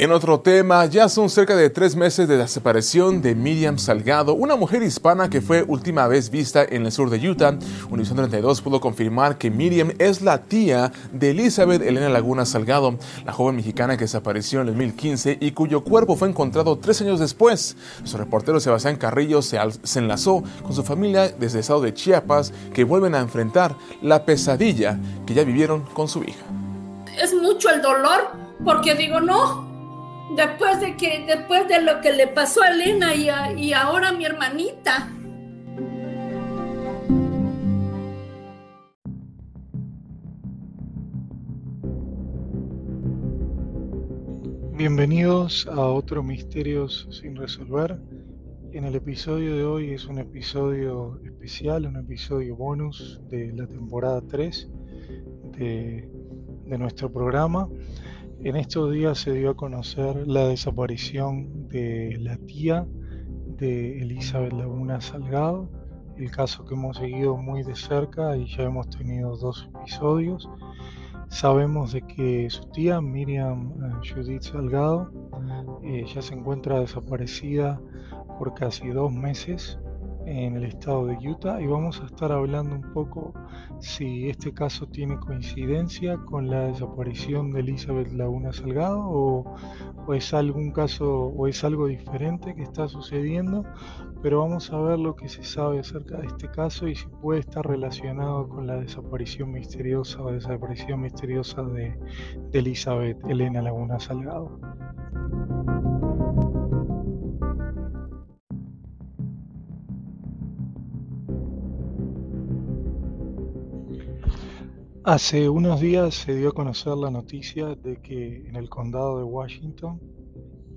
En otro tema, ya son cerca de tres meses de la separación de Miriam Salgado, una mujer hispana que fue última vez vista en el sur de Utah. Univisión 32 pudo confirmar que Miriam es la tía de Elizabeth Elena Laguna Salgado, la joven mexicana que desapareció en el 2015 y cuyo cuerpo fue encontrado tres años después. Su reportero Sebastián Carrillo se, enlazó con su familia desde el estado de Chiapas, que vuelven a enfrentar la pesadilla que ya vivieron con su hija. Es mucho el dolor porque digo, no, después de que después de lo que le pasó a Elena y, y ahora a mi hermanita. Bienvenidos a otro Misterios sin resolver. En el episodio de hoy es un episodio especial, un episodio bonus de la temporada 3 de, de nuestro programa. En estos días se dio a conocer la desaparición de la tía de Elizabeth Laguna Salgado, el caso que hemos seguido muy de cerca y ya hemos tenido dos episodios. Sabemos de que su tía Miriam eh, Judith Salgado eh, ya se encuentra desaparecida por casi dos meses en el estado de Utah y vamos a estar hablando un poco si este caso tiene coincidencia con la desaparición de Elizabeth Laguna Salgado o, es algún caso o es algo diferente que está sucediendo, pero vamos a ver lo que se sabe acerca de este caso y si puede estar relacionado con la desaparición misteriosa o desaparición misteriosa de, de Elizabeth Elena Laguna Salgado. Hace unos días se dio a conocer la noticia de que en el condado de Washington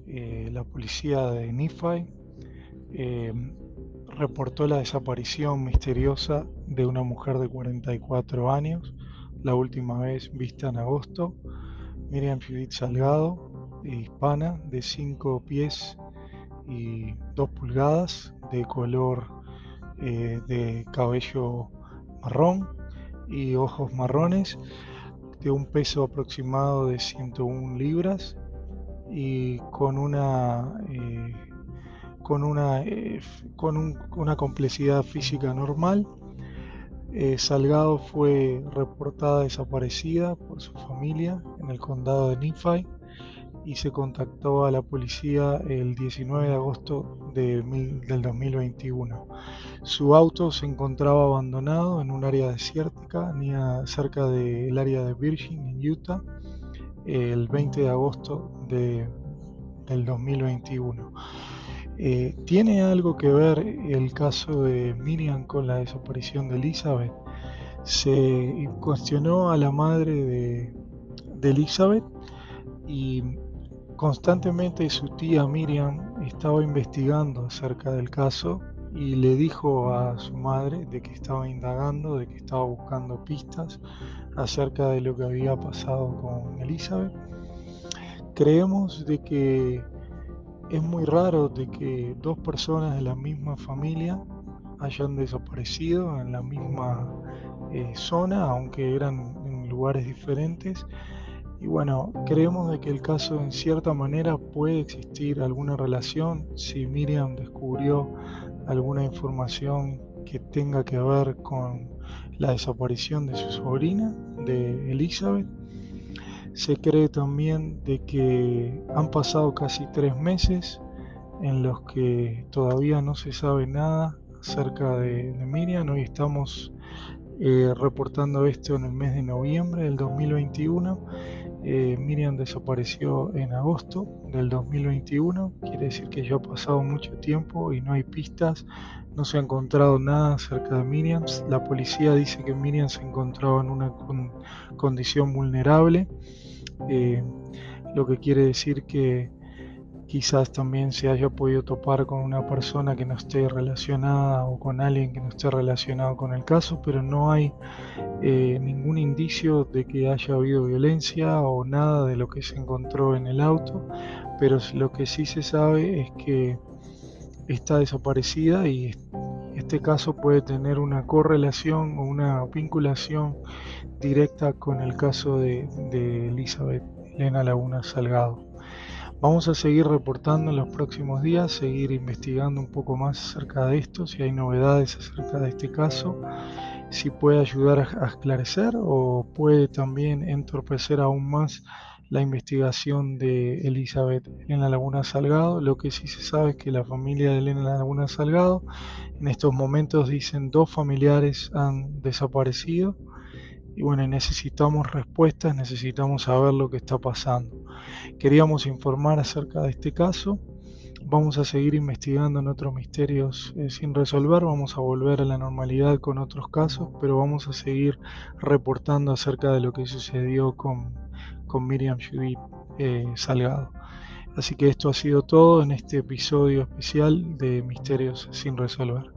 eh, la policía de Nephi eh, reportó la desaparición misteriosa de una mujer de 44 años, la última vez vista en agosto, Miriam Judith Salgado, hispana, de 5 pies y 2 pulgadas, de color eh, de cabello marrón, y ojos marrones, de un peso aproximado de 101 libras y con una eh, con una eh, con una complejidad física normal. Eh, Salgado fue reportada desaparecida por su familia en el condado de Nephi y se contactó a la policía el 19 de agosto de del 2021. Su auto se encontraba abandonado en un área desértica cerca del área de Virgin, en Utah, el 20 de agosto de, del 2021. Eh, ¿Tiene algo que ver el caso de Miriam con la desaparición de Elizabeth? Se cuestionó a la madre de, de Elizabeth y Constantemente su tía Miriam estaba investigando acerca del caso y le dijo a su madre de que estaba indagando, de que estaba buscando pistas acerca de lo que había pasado con Elizabeth. Creemos de que es muy raro de que dos personas de la misma familia hayan desaparecido en la misma eh, zona, aunque eran en lugares diferentes y bueno, creemos de que el caso en cierta manera puede existir alguna relación si Miriam descubrió alguna información que tenga que ver con la desaparición de su sobrina, de Elizabeth. Se cree también de que han pasado casi tres meses en los que todavía no se sabe nada acerca de, Miriam. Hoy estamos eh, reportando esto en el mes de noviembre del 2021 eh, Miriam desapareció en agosto del 2021, quiere decir que ya ha pasado mucho tiempo y no hay pistas, no se ha encontrado nada acerca de Miriam. La policía dice que Miriam se encontraba en una condición vulnerable, eh, lo que quiere decir que quizás también se haya podido topar con una persona que no esté relacionada o con alguien que no esté relacionado con el caso, pero no hay eh, ningún indicio de que haya habido violencia o nada de lo que se encontró en el auto, pero lo que sí se sabe es que está desaparecida y este caso puede tener una correlación o una vinculación directa con el caso de, de Elizabeth Elena Laguna Salgado. Vamos a seguir reportando en los próximos días, seguir investigando un poco más acerca de esto, si hay novedades acerca de este caso, si puede ayudar a esclarecer o puede también entorpecer aún más la investigación de Elizabeth Elena Laguna Salgado. Lo que sí se sabe es que la familia de Elena Laguna Salgado en estos momentos dicen dos familiares han desaparecido y bueno, necesitamos respuestas, necesitamos saber lo que está pasando. Queríamos informar acerca de este caso. Vamos a seguir investigando en otros misterios eh, sin resolver, vamos a volver a la normalidad con otros casos, pero vamos a seguir reportando acerca de lo que sucedió con, con Miriam Judith eh, Salgado. Así que esto ha sido todo en este episodio especial de Misterios sin resolver.